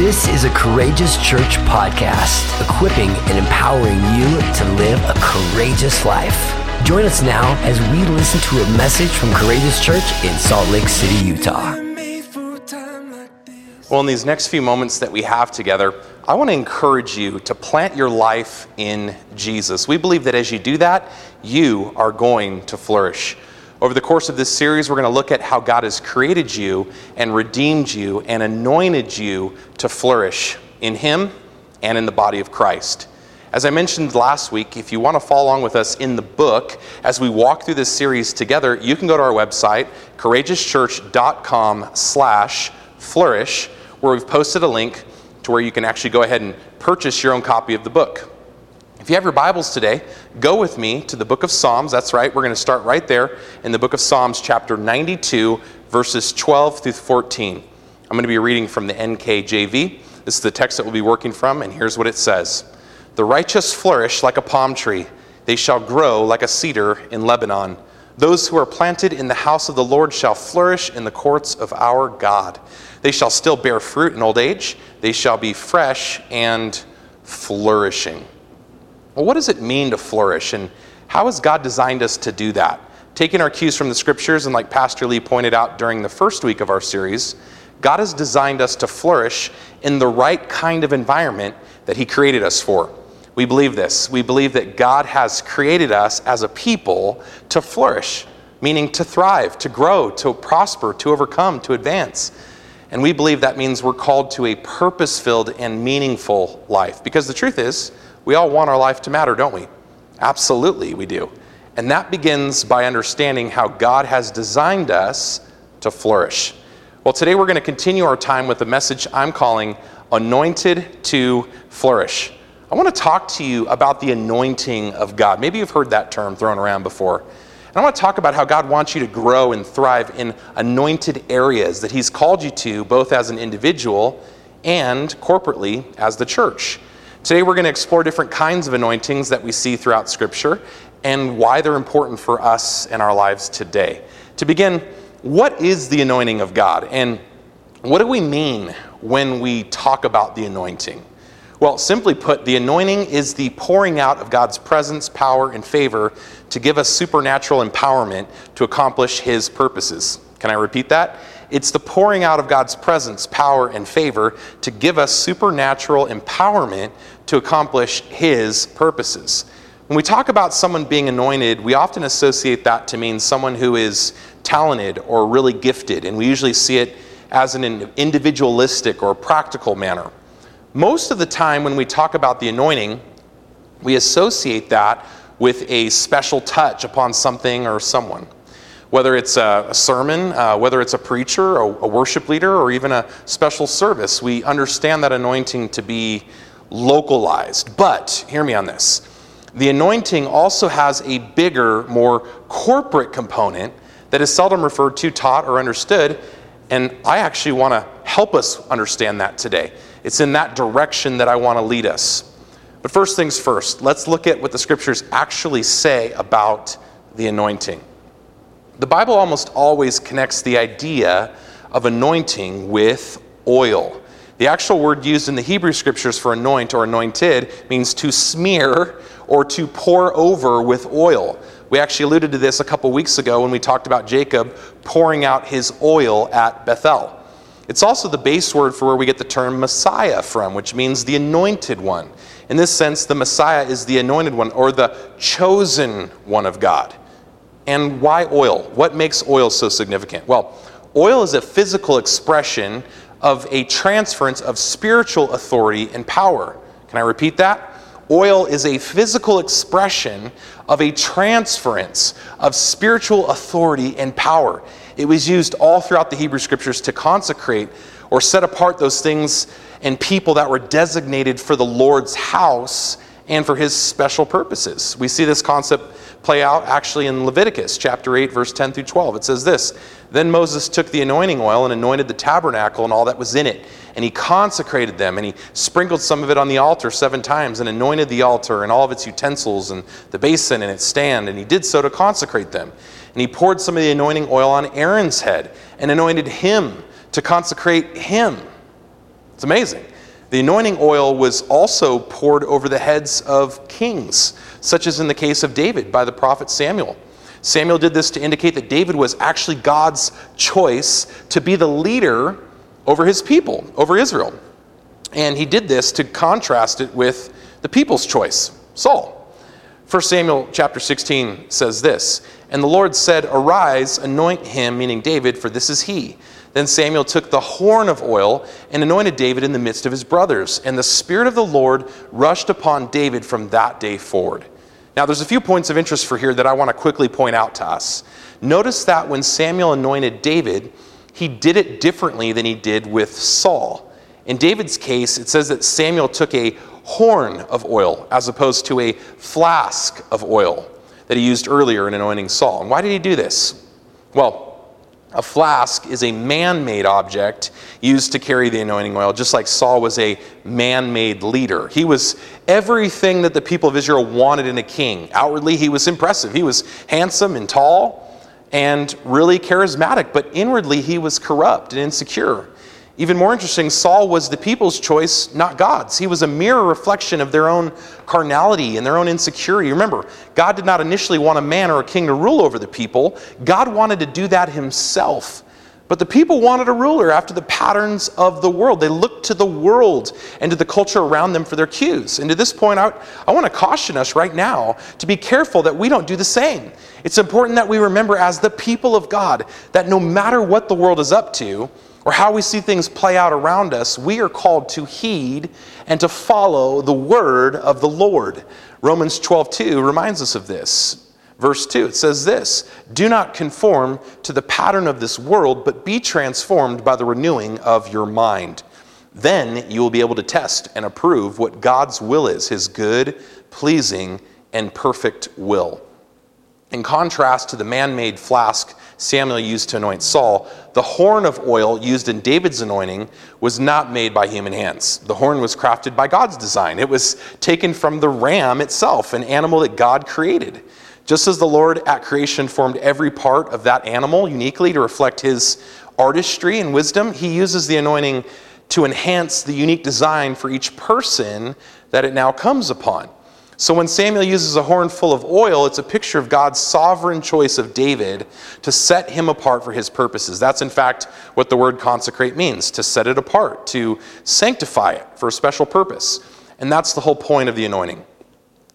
This is a Courageous Church podcast, equipping and empowering you to live a courageous life. Join us now as we listen to a message from Courageous Church in Salt Lake City, Utah. Well, in these next few moments that we have together, I want to encourage you to plant your life in Jesus. We believe that as you do that, you are going to flourish. Over the course of this series, we're going to look at how God has created you and redeemed you and anointed you to flourish in Him and in the body of Christ. As I mentioned last week, if you want to follow along with us in the book as we walk through this series together, you can go to our website, courageouschurch.com slash flourish, where we've posted a link to where you can actually go ahead and purchase your own copy of the book. If you have your Bibles today, go with me to the book of Psalms. That's right, we're going to start right there in the book of Psalms, chapter 92, verses 12 through 14. I'm going to be reading from the NKJV. This is the text that we'll be working from, and here's what it says The righteous flourish like a palm tree, they shall grow like a cedar in Lebanon. Those who are planted in the house of the Lord shall flourish in the courts of our God. They shall still bear fruit in old age, they shall be fresh and flourishing. Well, what does it mean to flourish, and how has God designed us to do that? Taking our cues from the scriptures, and like Pastor Lee pointed out during the first week of our series, God has designed us to flourish in the right kind of environment that He created us for. We believe this. We believe that God has created us as a people to flourish, meaning to thrive, to grow, to prosper, to overcome, to advance. And we believe that means we're called to a purpose filled and meaningful life. Because the truth is, we all want our life to matter, don't we? Absolutely, we do. And that begins by understanding how God has designed us to flourish. Well, today we're going to continue our time with a message I'm calling Anointed to Flourish. I want to talk to you about the anointing of God. Maybe you've heard that term thrown around before. And I want to talk about how God wants you to grow and thrive in anointed areas that He's called you to, both as an individual and corporately as the church. Today, we're going to explore different kinds of anointings that we see throughout Scripture and why they're important for us in our lives today. To begin, what is the anointing of God? And what do we mean when we talk about the anointing? Well, simply put, the anointing is the pouring out of God's presence, power, and favor to give us supernatural empowerment to accomplish His purposes. Can I repeat that? It's the pouring out of God's presence, power, and favor to give us supernatural empowerment to accomplish His purposes. When we talk about someone being anointed, we often associate that to mean someone who is talented or really gifted, and we usually see it as an individualistic or practical manner. Most of the time, when we talk about the anointing, we associate that with a special touch upon something or someone whether it's a, sermon, uh, whether it's a preacher, a, a worship leader, or even a special service, we understand that anointing to be localized. But hear me on this the anointing also has a bigger, more corporate component that is seldom referred to, taught, or understood. And I actually want to help us understand that today. It's in that direction that I want to lead us. But first things first, let's look at what the scriptures actually say about the anointing. The Bible almost always connects the idea of anointing with oil. The actual word used in the Hebrew scriptures for anoint or anointed means to smear or to pour over with oil. We actually alluded to this a couple weeks ago when we talked about Jacob pouring out his oil at Bethel. It's also the base word for where we get the term Messiah from, which means the anointed one. In this sense, the Messiah is the anointed one or the chosen one of God. And why oil? What makes oil so significant? Well, oil is a physical expression of a transference of spiritual authority and power. Can I repeat that? Oil is a physical expression of a transference of spiritual authority and power. It was used all throughout the Hebrew scriptures to consecrate or set apart those things and people that were designated for the Lord's house and for his special purposes. We see this concept play out actually in Leviticus chapter 8, verse 10 through 12. It says this Then Moses took the anointing oil and anointed the tabernacle and all that was in it. And he consecrated them, and he sprinkled some of it on the altar seven times, and anointed the altar and all of its utensils, and the basin and its stand. And he did so to consecrate them. And he poured some of the anointing oil on Aaron's head, and anointed him to consecrate him. It's amazing. The anointing oil was also poured over the heads of kings, such as in the case of David by the prophet Samuel. Samuel did this to indicate that David was actually God's choice to be the leader over his people, over Israel. And he did this to contrast it with the people's choice, Saul. 1 Samuel chapter 16 says this And the Lord said, Arise, anoint him, meaning David, for this is he. Then Samuel took the horn of oil and anointed David in the midst of his brothers. And the Spirit of the Lord rushed upon David from that day forward. Now, there's a few points of interest for here that I want to quickly point out to us. Notice that when Samuel anointed David, he did it differently than he did with Saul. In David's case, it says that Samuel took a horn of oil as opposed to a flask of oil that he used earlier in anointing Saul. And why did he do this? Well, a flask is a man made object used to carry the anointing oil, just like Saul was a man made leader. He was everything that the people of Israel wanted in a king. Outwardly, he was impressive. He was handsome and tall and really charismatic, but inwardly, he was corrupt and insecure. Even more interesting, Saul was the people's choice, not God's. He was a mirror reflection of their own carnality and their own insecurity. Remember, God did not initially want a man or a king to rule over the people, God wanted to do that himself. But the people wanted a ruler after the patterns of the world. They looked to the world and to the culture around them for their cues. And to this point, I, I want to caution us right now to be careful that we don't do the same. It's important that we remember, as the people of God, that no matter what the world is up to, or how we see things play out around us, we are called to heed and to follow the word of the Lord. Romans 12:2 reminds us of this. Verse 2, it says this Do not conform to the pattern of this world, but be transformed by the renewing of your mind. Then you will be able to test and approve what God's will is, his good, pleasing, and perfect will. In contrast to the man made flask Samuel used to anoint Saul, the horn of oil used in David's anointing was not made by human hands. The horn was crafted by God's design. It was taken from the ram itself, an animal that God created. Just as the Lord at creation formed every part of that animal uniquely to reflect his artistry and wisdom, he uses the anointing to enhance the unique design for each person that it now comes upon. So when Samuel uses a horn full of oil, it's a picture of God's sovereign choice of David to set him apart for his purposes. That's in fact what the word consecrate means to set it apart, to sanctify it for a special purpose. And that's the whole point of the anointing.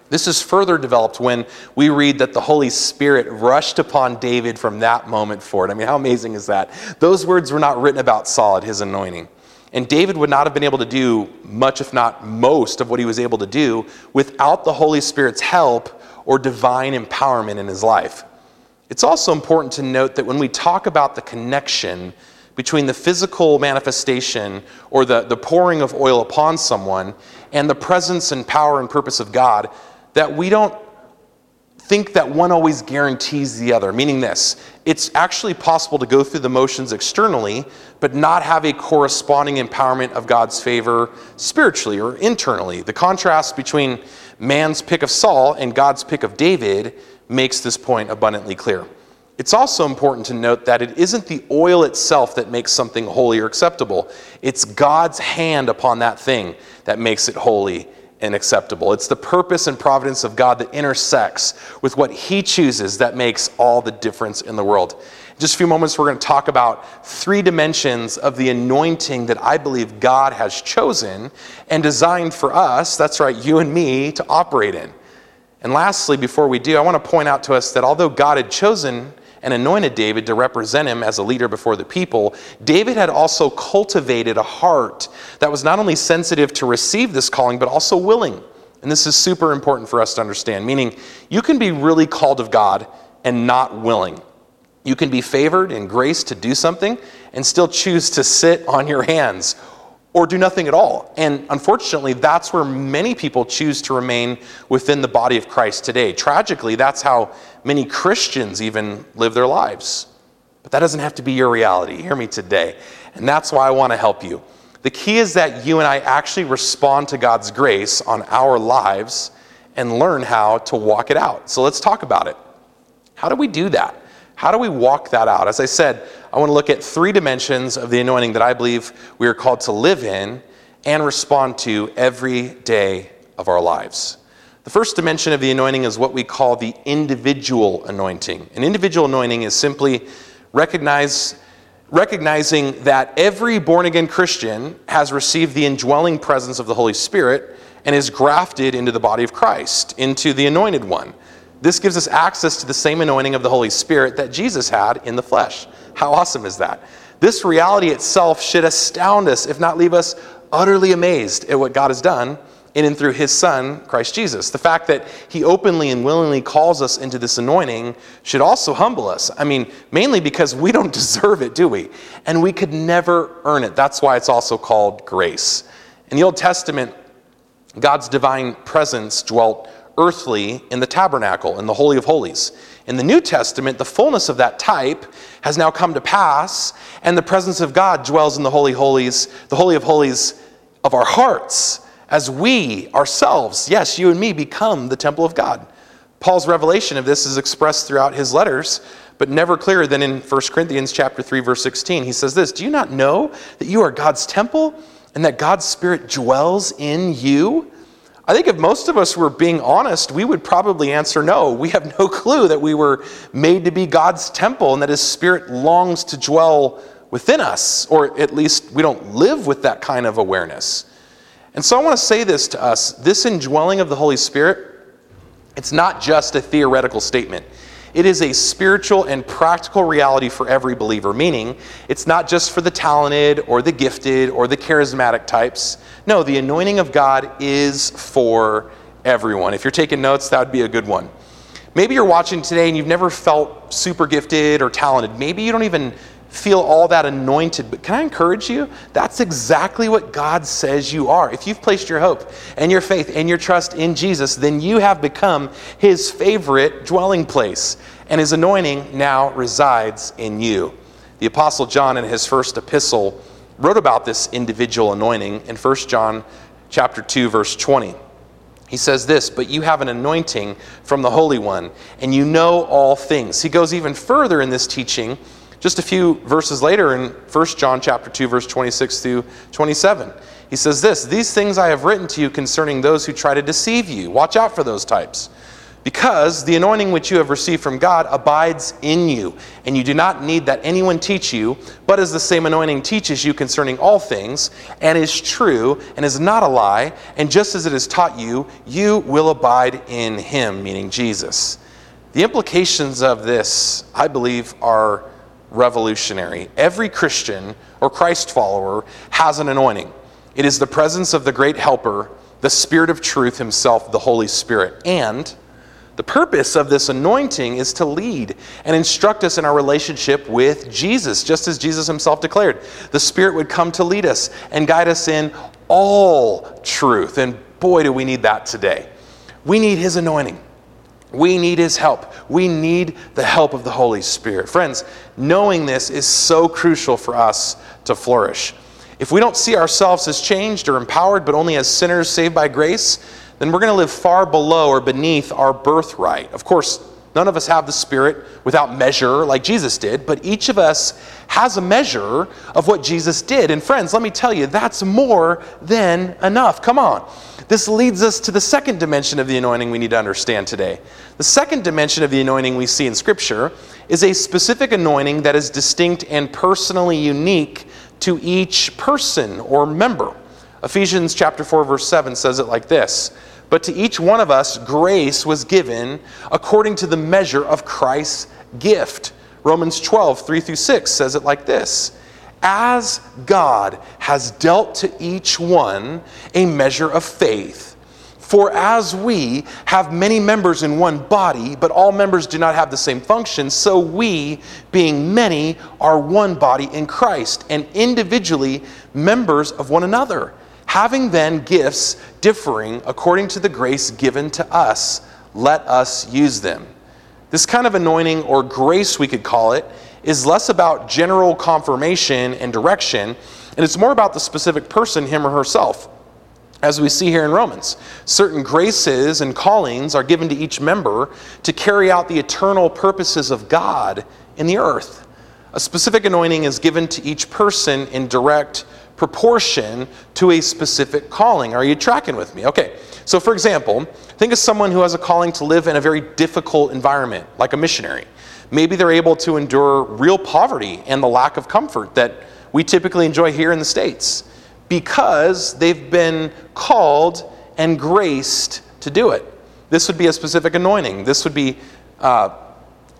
This is further developed when we read that the Holy Spirit rushed upon David from that moment forward. I mean, how amazing is that? Those words were not written about Saul at his anointing. And David would not have been able to do much, if not most, of what he was able to do without the Holy Spirit's help or divine empowerment in his life. It's also important to note that when we talk about the connection between the physical manifestation or the, the pouring of oil upon someone and the presence and power and purpose of God, that we don't think that one always guarantees the other, meaning this it's actually possible to go through the motions externally, but not have a corresponding empowerment of God's favor spiritually or internally. The contrast between man's pick of Saul and God's pick of David makes this point abundantly clear. It's also important to note that it isn't the oil itself that makes something holy or acceptable. It's God's hand upon that thing that makes it holy and acceptable. It's the purpose and providence of God that intersects with what He chooses that makes all the difference in the world. In just a few moments, we're going to talk about three dimensions of the anointing that I believe God has chosen and designed for us, that's right, you and me, to operate in. And lastly, before we do, I want to point out to us that although God had chosen and anointed David to represent him as a leader before the people, David had also cultivated a heart that was not only sensitive to receive this calling, but also willing. And this is super important for us to understand, meaning you can be really called of God and not willing. You can be favored and graced to do something and still choose to sit on your hands or do nothing at all. And unfortunately, that's where many people choose to remain within the body of Christ today. Tragically, that's how many Christians even live their lives. But that doesn't have to be your reality. Hear me today. And that's why I want to help you. The key is that you and I actually respond to God's grace on our lives and learn how to walk it out. So let's talk about it. How do we do that? How do we walk that out? As I said, I want to look at three dimensions of the anointing that I believe we are called to live in and respond to every day of our lives. The first dimension of the anointing is what we call the individual anointing. An individual anointing is simply recognize, recognizing that every born again Christian has received the indwelling presence of the Holy Spirit and is grafted into the body of Christ, into the anointed one. This gives us access to the same anointing of the Holy Spirit that Jesus had in the flesh. How awesome is that? This reality itself should astound us, if not leave us utterly amazed at what God has done in and through his son, Christ Jesus. The fact that he openly and willingly calls us into this anointing should also humble us. I mean, mainly because we don't deserve it, do we? And we could never earn it. That's why it's also called grace. In the Old Testament, God's divine presence dwelt earthly in the tabernacle, in the Holy of Holies. In the New Testament, the fullness of that type has now come to pass, and the presence of God dwells in the Holy Holies, the Holy of Holies of our hearts as we ourselves, yes, you and me, become the temple of God. Paul's revelation of this is expressed throughout his letters, but never clearer than in 1 Corinthians chapter 3 verse 16. He says this, "Do you not know that you are God's temple and that God's spirit dwells in you?" I think if most of us were being honest, we would probably answer no. We have no clue that we were made to be God's temple and that his spirit longs to dwell within us, or at least we don't live with that kind of awareness. And so I want to say this to us this indwelling of the Holy Spirit, it's not just a theoretical statement. It is a spiritual and practical reality for every believer, meaning it's not just for the talented or the gifted or the charismatic types. No, the anointing of God is for everyone. If you're taking notes, that would be a good one. Maybe you're watching today and you've never felt super gifted or talented. Maybe you don't even feel all that anointed. But can I encourage you? That's exactly what God says you are. If you've placed your hope and your faith and your trust in Jesus, then you have become his favorite dwelling place, and his anointing now resides in you. The Apostle John, in his first epistle, wrote about this individual anointing in 1 John chapter 2 verse 20. He says this, but you have an anointing from the Holy One, and you know all things. He goes even further in this teaching just a few verses later in 1 John chapter 2 verse 26 through 27. He says this, "These things I have written to you concerning those who try to deceive you. Watch out for those types." Because the anointing which you have received from God abides in you, and you do not need that anyone teach you, but as the same anointing teaches you concerning all things, and is true, and is not a lie, and just as it has taught you, you will abide in him, meaning Jesus. The implications of this, I believe, are revolutionary. Every Christian or Christ follower has an anointing. It is the presence of the great helper, the Spirit of truth himself, the Holy Spirit. And the purpose of this anointing is to lead and instruct us in our relationship with Jesus, just as Jesus himself declared. The Spirit would come to lead us and guide us in all truth. And boy, do we need that today. We need his anointing. We need his help. We need the help of the Holy Spirit. Friends, knowing this is so crucial for us to flourish. If we don't see ourselves as changed or empowered, but only as sinners saved by grace, then we're going to live far below or beneath our birthright. Of course, none of us have the Spirit without measure like Jesus did, but each of us has a measure of what Jesus did. And friends, let me tell you, that's more than enough. Come on. This leads us to the second dimension of the anointing we need to understand today. The second dimension of the anointing we see in Scripture is a specific anointing that is distinct and personally unique to each person or member. Ephesians chapter 4 verse 7 says it like this: "But to each one of us grace was given according to the measure of Christ's gift." Romans 12, 3 through 6 says it like this as God has dealt to each one a measure of faith. For as we have many members in one body, but all members do not have the same function, so we, being many, are one body in Christ, and individually members of one another, having then gifts differing according to the grace given to us, let us use them. This kind of anointing, or grace we could call it, is less about general confirmation and direction, and it's more about the specific person, him or herself. As we see here in Romans, certain graces and callings are given to each member to carry out the eternal purposes of God in the earth. A specific anointing is given to each person in direct proportion to a specific calling. Are you tracking with me? Okay, so for example, think of someone who has a calling to live in a very difficult environment, like a missionary. Maybe they're able to endure real poverty and the lack of comfort that we typically enjoy here in the States because they've been called and graced to do it. This would be a specific anointing. This would be uh,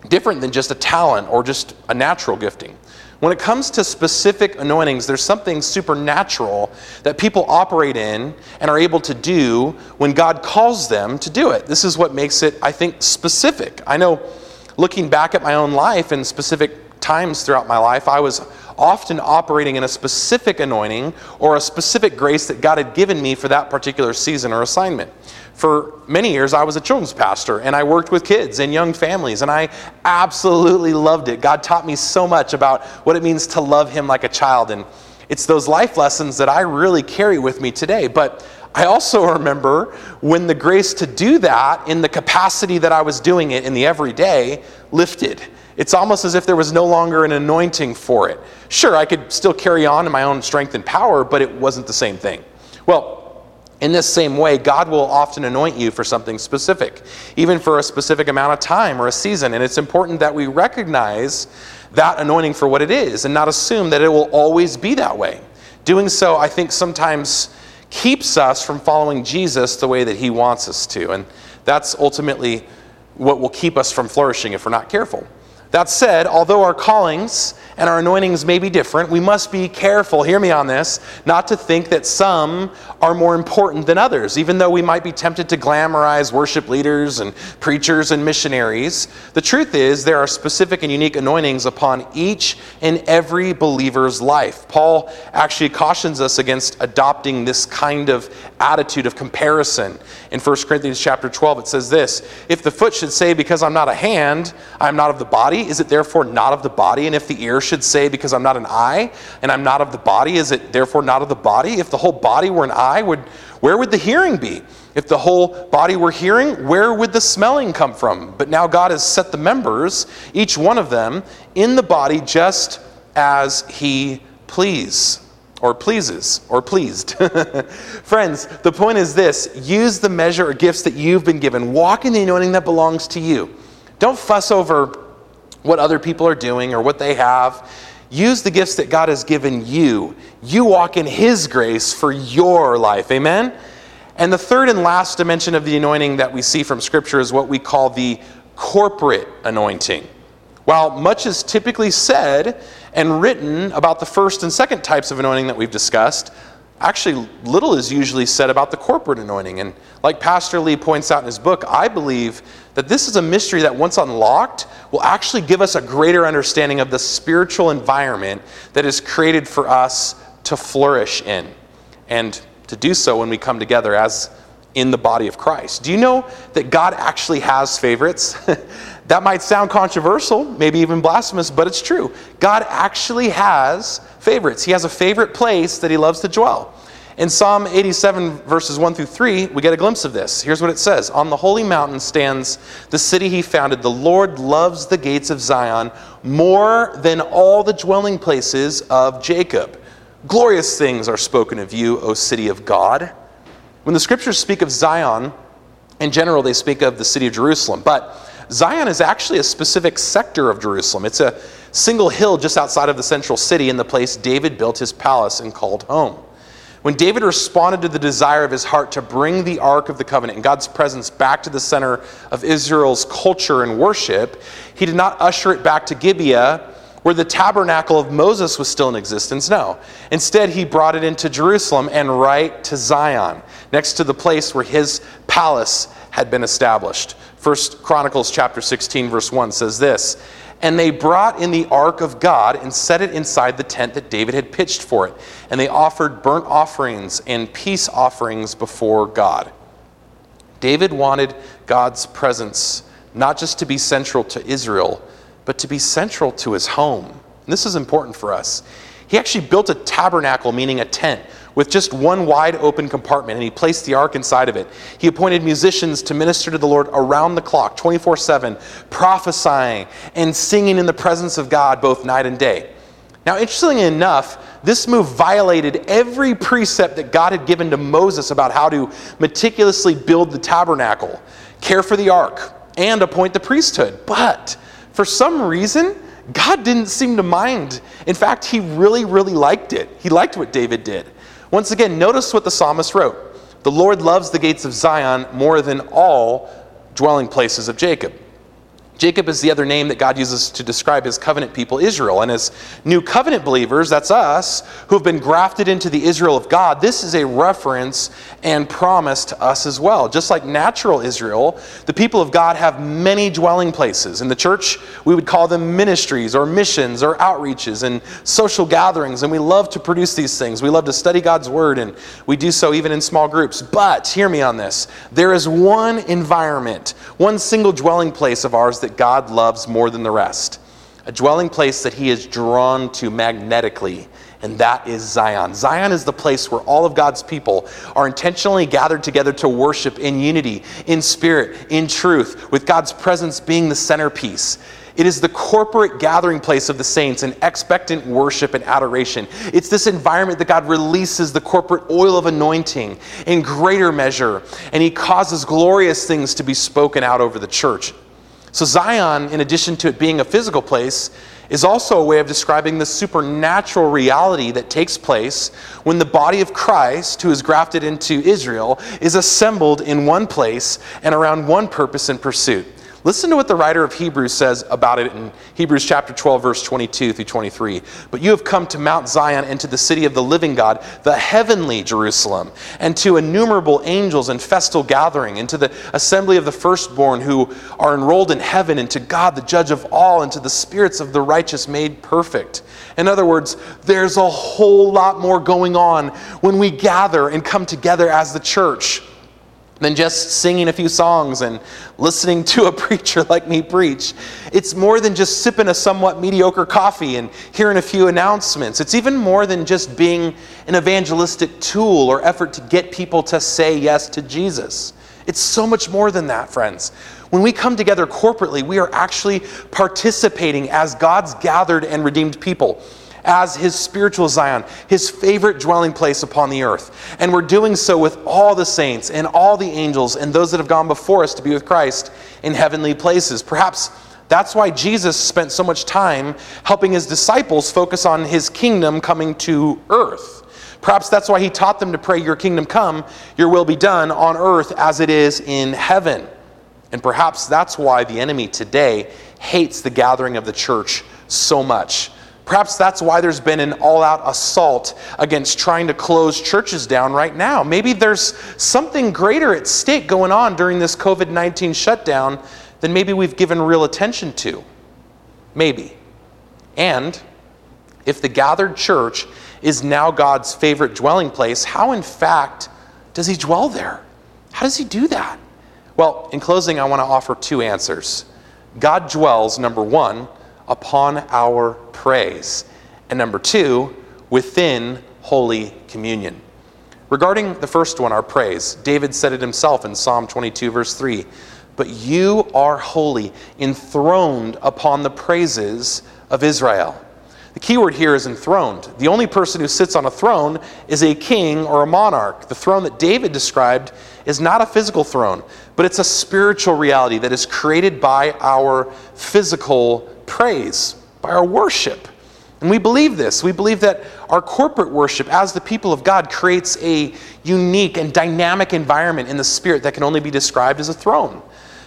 different than just a talent or just a natural gifting. When it comes to specific anointings, there's something supernatural that people operate in and are able to do when God calls them to do it. This is what makes it, I think, specific. I know looking back at my own life and specific times throughout my life, I was often operating in a specific anointing or a specific grace that God had given me for that particular season or assignment. For many years, I was a children's pastor and I worked with kids and young families, and I absolutely loved it. God taught me so much about what it means to love Him like a child, and it's those life lessons that I really carry with me today. But I also remember when the grace to do that in the capacity that I was doing it in the everyday lifted. It's almost as if there was no longer an anointing for it. Sure, I could still carry on in my own strength and power, but it wasn't the same thing. Well, in this same way, God will often anoint you for something specific, even for a specific amount of time or a season. And it's important that we recognize that anointing for what it is and not assume that it will always be that way. Doing so, I think, sometimes keeps us from following Jesus the way that he wants us to. And that's ultimately what will keep us from flourishing if we're not careful. That said, although our callings and our anointings may be different, we must be careful, hear me on this, not to think that some are more important than others. Even though we might be tempted to glamorize worship leaders and preachers and missionaries, the truth is there are specific and unique anointings upon each and every believer's life. Paul actually cautions us against adopting this kind of attitude of comparison. In 1 Corinthians chapter 12, it says this If the foot should say, Because I'm not a hand, I'm not of the body, is it therefore not of the body? And if the ear should say, Because I'm not an eye, and I'm not of the body, is it therefore not of the body? If the whole body were an eye, would, where would the hearing be? If the whole body were hearing, where would the smelling come from? But now God has set the members, each one of them, in the body just as He please or pleases or pleased. Friends, the point is this use the measure or gifts that you've been given. Walk in the anointing that belongs to you. Don't fuss over what other people are doing or what they have. Use the gifts that God has given you. You walk in His grace for your life. Amen? And the third and last dimension of the anointing that we see from Scripture is what we call the corporate anointing. While much is typically said and written about the first and second types of anointing that we've discussed, actually little is usually said about the corporate anointing. And like Pastor Lee points out in his book, I believe that this is a mystery that once unlocked will actually give us a greater understanding of the spiritual environment that is created for us to flourish in and to do so when we come together as in the body of Christ. Do you know that God actually has favorites? that might sound controversial, maybe even blasphemous, but it's true. God actually has favorites. He has a favorite place that he loves to dwell. In Psalm 87, verses 1 through 3, we get a glimpse of this. Here's what it says On the holy mountain stands the city he founded. The Lord loves the gates of Zion more than all the dwelling places of Jacob. Glorious things are spoken of you, O city of God. When the scriptures speak of Zion, in general, they speak of the city of Jerusalem. But Zion is actually a specific sector of Jerusalem. It's a single hill just outside of the central city in the place David built his palace and called home. When David responded to the desire of his heart to bring the Ark of the Covenant and God's presence back to the center of Israel's culture and worship, he did not usher it back to Gibeah, where the tabernacle of Moses was still in existence. No. Instead, he brought it into Jerusalem and right to Zion, next to the place where his palace had been established. First Chronicles chapter 16 verse 1 says this, and they brought in the ark of God and set it inside the tent that David had pitched for it. And they offered burnt offerings and peace offerings before God. David wanted God's presence not just to be central to Israel, but to be central to his home. And this is important for us. He actually built a tabernacle, meaning a tent, with just one wide open compartment, and he placed the ark inside of it. He appointed musicians to minister to the Lord around the clock, 24 7, prophesying and singing in the presence of God both night and day. Now, interestingly enough, this move violated every precept that God had given to Moses about how to meticulously build the tabernacle, care for the ark, and appoint the priesthood. But for some reason, God didn't seem to mind. In fact, he really, really liked it. He liked what David did. Once again, notice what the psalmist wrote The Lord loves the gates of Zion more than all dwelling places of Jacob. Jacob is the other name that God uses to describe his covenant people, Israel. And as new covenant believers, that's us, who have been grafted into the Israel of God, this is a reference and promise to us as well. Just like natural Israel, the people of God have many dwelling places. In the church, we would call them ministries or missions or outreaches and social gatherings. And we love to produce these things. We love to study God's word, and we do so even in small groups. But hear me on this there is one environment, one single dwelling place of ours that God loves more than the rest, a dwelling place that He is drawn to magnetically, and that is Zion. Zion is the place where all of God's people are intentionally gathered together to worship in unity, in spirit, in truth, with God's presence being the centerpiece. It is the corporate gathering place of the saints and expectant worship and adoration. It's this environment that God releases the corporate oil of anointing in greater measure, and He causes glorious things to be spoken out over the church. So, Zion, in addition to it being a physical place, is also a way of describing the supernatural reality that takes place when the body of Christ, who is grafted into Israel, is assembled in one place and around one purpose and pursuit. Listen to what the writer of Hebrews says about it in Hebrews chapter 12, verse 22 through 23. But you have come to Mount Zion and to the city of the living God, the heavenly Jerusalem, and to innumerable angels and festal gathering, and to the assembly of the firstborn who are enrolled in heaven, and to God, the judge of all, and to the spirits of the righteous made perfect. In other words, there's a whole lot more going on when we gather and come together as the church than just singing a few songs and listening to a preacher like me preach. It's more than just sipping a somewhat mediocre coffee and hearing a few announcements. It's even more than just being an evangelistic tool or effort to get people to say yes to Jesus. It's so much more than that, friends. When we come together corporately, we are actually participating as God's gathered and redeemed people as his spiritual Zion, his favorite dwelling place upon the earth. And we're doing so with all the saints and all the angels and those that have gone before us to be with Christ in heavenly places. Perhaps that's why Jesus spent so much time helping his disciples focus on his kingdom coming to earth. Perhaps that's why he taught them to pray, Your kingdom come, your will be done on earth as it is in heaven. And perhaps that's why the enemy today hates the gathering of the church so much. Perhaps that's why there's been an all out assault against trying to close churches down right now. Maybe there's something greater at stake going on during this COVID 19 shutdown than maybe we've given real attention to. Maybe. And if the gathered church is now God's favorite dwelling place, how in fact does he dwell there? How does he do that? Well, in closing, I want to offer two answers. God dwells, number one, upon our praise. And number two, within Holy Communion. Regarding the first one, our praise, David said it himself in Psalm 22, verse 3 But you are holy, enthroned upon the praises of Israel. The key word here is enthroned. The only person who sits on a throne is a king or a monarch. The throne that David described is not a physical throne, but it's a spiritual reality that is created by our physical praise, by our worship. And we believe this. We believe that our corporate worship as the people of God creates a unique and dynamic environment in the spirit that can only be described as a throne.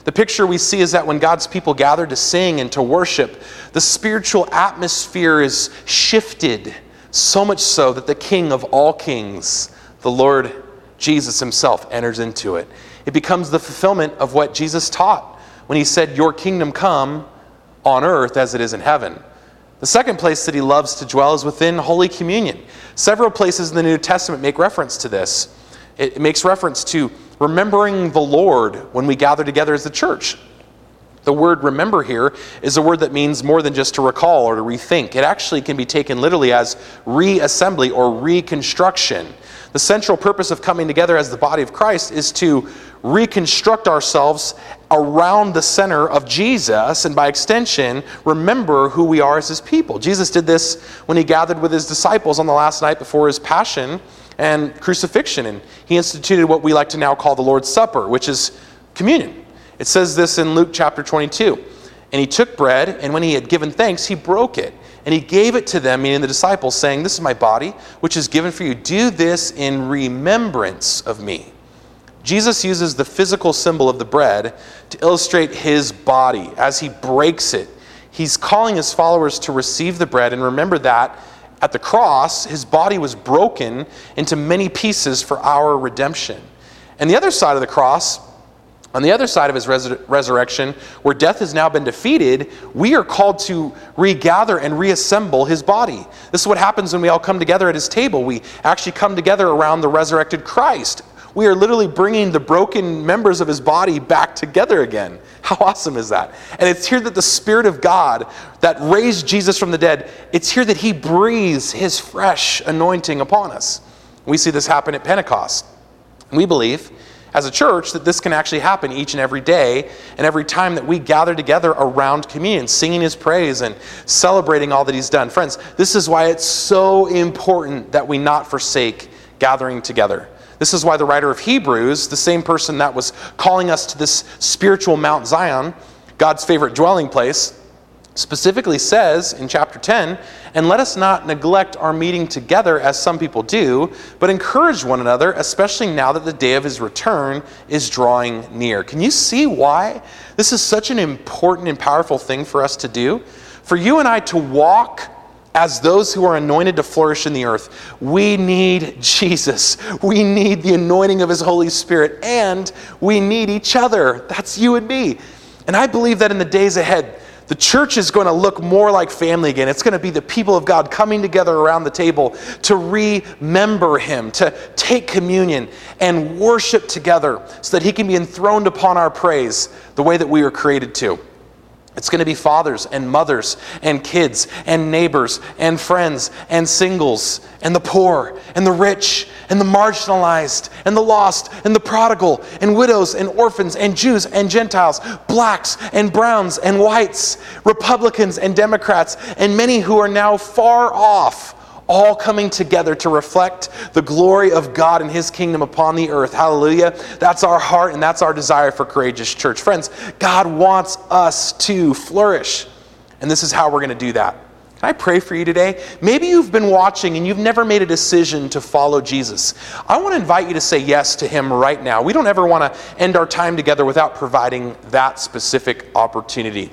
The picture we see is that when God's people gather to sing and to worship, the spiritual atmosphere is shifted, so much so that the King of all kings, the Lord Jesus himself, enters into it. It becomes the fulfillment of what Jesus taught when he said, Your kingdom come on earth as it is in heaven. The second place that he loves to dwell is within Holy Communion. Several places in the New Testament make reference to this. It makes reference to remembering the Lord when we gather together as the church. The word remember here is a word that means more than just to recall or to rethink. It actually can be taken literally as reassembly or reconstruction. The central purpose of coming together as the body of Christ is to reconstruct ourselves around the center of Jesus, and by extension, remember who we are as his people. Jesus did this when he gathered with his disciples on the last night before his passion and crucifixion, and he instituted what we like to now call the Lord's Supper, which is communion. It says this in Luke chapter 22. And he took bread, and when he had given thanks, he broke it. And he gave it to them, meaning the disciples, saying, This is my body, which is given for you. Do this in remembrance of me. Jesus uses the physical symbol of the bread to illustrate his body as he breaks it. He's calling his followers to receive the bread and remember that at the cross, his body was broken into many pieces for our redemption. And the other side of the cross, on the other side of his resur- resurrection, where death has now been defeated, we are called to regather and reassemble his body. This is what happens when we all come together at his table. We actually come together around the resurrected Christ. We are literally bringing the broken members of his body back together again. How awesome is that? And it's here that the Spirit of God that raised Jesus from the dead, it's here that he breathes his fresh anointing upon us. We see this happen at Pentecost. We believe as a church that this can actually happen each and every day and every time that we gather together around communion, singing his praise and celebrating all that he's done. Friends, this is why it's so important that we not forsake gathering together. This is why the writer of Hebrews, the same person that was calling us to this spiritual Mount Zion, God's favorite dwelling place, specifically says in chapter 10, and let us not neglect our meeting together as some people do, but encourage one another, especially now that the day of his return is drawing near. Can you see why this is such an important and powerful thing for us to do? For you and I to walk as those who are anointed to flourish in the earth, we need Jesus. We need the anointing of His Holy Spirit, and we need each other. That's you and me. And I believe that in the days ahead, the church is going to look more like family again. It's going to be the people of God coming together around the table to remember Him, to take communion and worship together so that He can be enthroned upon our praise the way that we were created to. It's going to be fathers and mothers and kids and neighbors and friends and singles and the poor and the rich and the marginalized and the lost and the prodigal and widows and orphans and Jews and Gentiles, blacks and browns and whites, Republicans and Democrats, and many who are now far off all coming together to reflect the glory of God and His kingdom upon the earth. Hallelujah. That's our heart and that's our desire for Courageous Church. Friends, God wants us to flourish, and this is how we're going to do that. Can I pray for you today? Maybe you've been watching and you've never made a decision to follow Jesus. I want to invite you to say yes to him right now. We don't ever want to end our time together without providing that specific opportunity.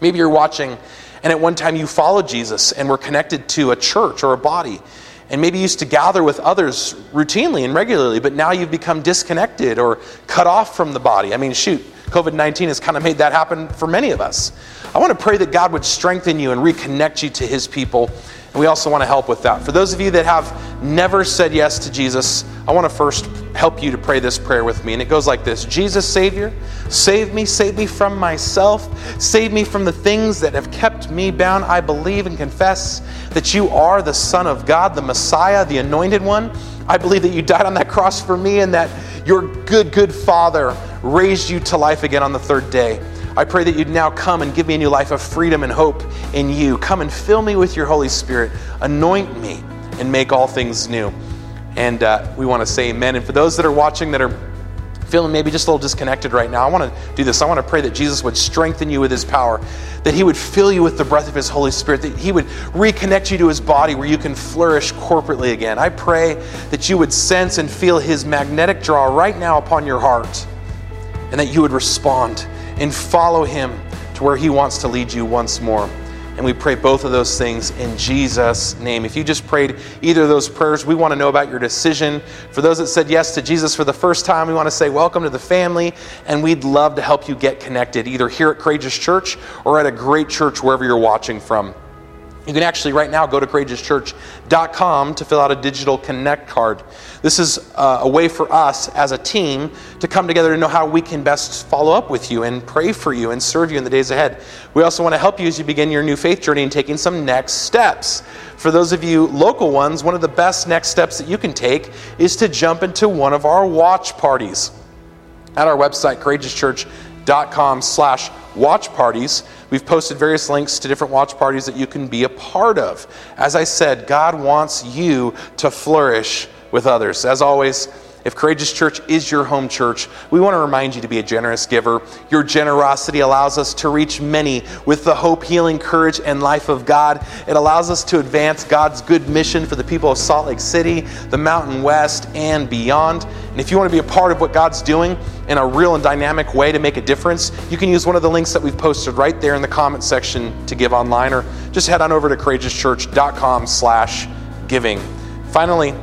Maybe you're watching and at one time you followed Jesus and were connected to a church or a body. And maybe used to gather with others routinely and regularly, but now you've become disconnected or cut off from the body. I mean, shoot, COVID 19 has kind of made that happen for many of us. I want to pray that God would strengthen you and reconnect you to his people and we also want to help with that. For those of you that have never said yes to Jesus, I want to first help you to pray this prayer with me. And it goes like this Jesus, Savior, save me, save me from myself, save me from the things that have kept me bound. I believe and confess that you are the Son of God, the Messiah, the anointed one. I believe that you died on that cross for me and that your good, good Father raised you to life again on the third day. I pray that you'd now come and give me a new life of freedom and hope in you. Come and fill me with your Holy Spirit. Anoint me and make all things new. And uh, we want to say amen. And for those that are watching that are feeling maybe just a little disconnected right now, I want to do this. I want to pray that Jesus would strengthen you with his power, that he would fill you with the breath of his Holy Spirit, that he would reconnect you to his body where you can flourish corporately again. I pray that you would sense and feel his magnetic draw right now upon your heart and that you would respond and follow Him to where He wants to lead you once more. And we pray both of those things in Jesus' name. If you just prayed either of those prayers, we want to know about your decision. For those that said yes to Jesus for the first time, we want to say welcome to the family, and we'd love to help you get connected, either here at Courageous Church or at a great church wherever you're watching from. You can actually right now go to courageouschurch.com to fill out a digital connect card. This is uh, a way for us as a team to come together to know how we can best follow up with you and pray for you and serve you in the days ahead. We also want to help you as you begin your new faith journey and taking some next steps. For those of you local ones, one of the best next steps that you can take is to jump into one of our watch parties. At our website, courageouschurch.com slash watch parties, we've posted various links to different watch parties that you can be a part of. As I said, God wants you to flourish with others. As always, if Courageous Church is your home church, we want to remind you to be a generous giver. Your generosity allows us to reach many with the hope, healing, courage, and life of God. It allows us to advance God's good mission for the people of Salt Lake City, the Mountain West, and beyond. And if you want to be a part of what God's doing in a real and dynamic way to make a difference, you can use one of the links that we've posted right there in the comment section to give online, or just head on over to courageouschurch.com slash giving. Finally,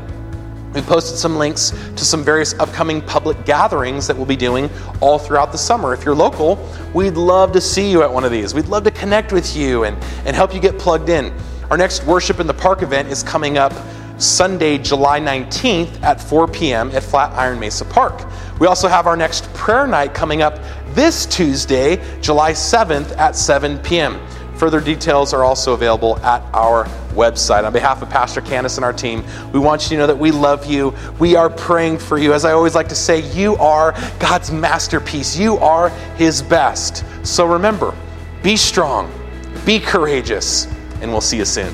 we posted some links to some various upcoming public gatherings that we'll be doing all throughout the summer. If you're local, we'd love to see you at one of these. We'd love to connect with you and, and help you get plugged in. Our next Worship in the Park event is coming up Sunday, July 19th at 4 p.m. at Flatiron Mesa Park. We also have our next prayer night coming up this Tuesday, July 7th at 7 p.m. Further details are also available at our website. On behalf of Pastor Candace and our team, we want you to know that we love you. We are praying for you. As I always like to say, you are God's masterpiece, you are His best. So remember, be strong, be courageous, and we'll see you soon.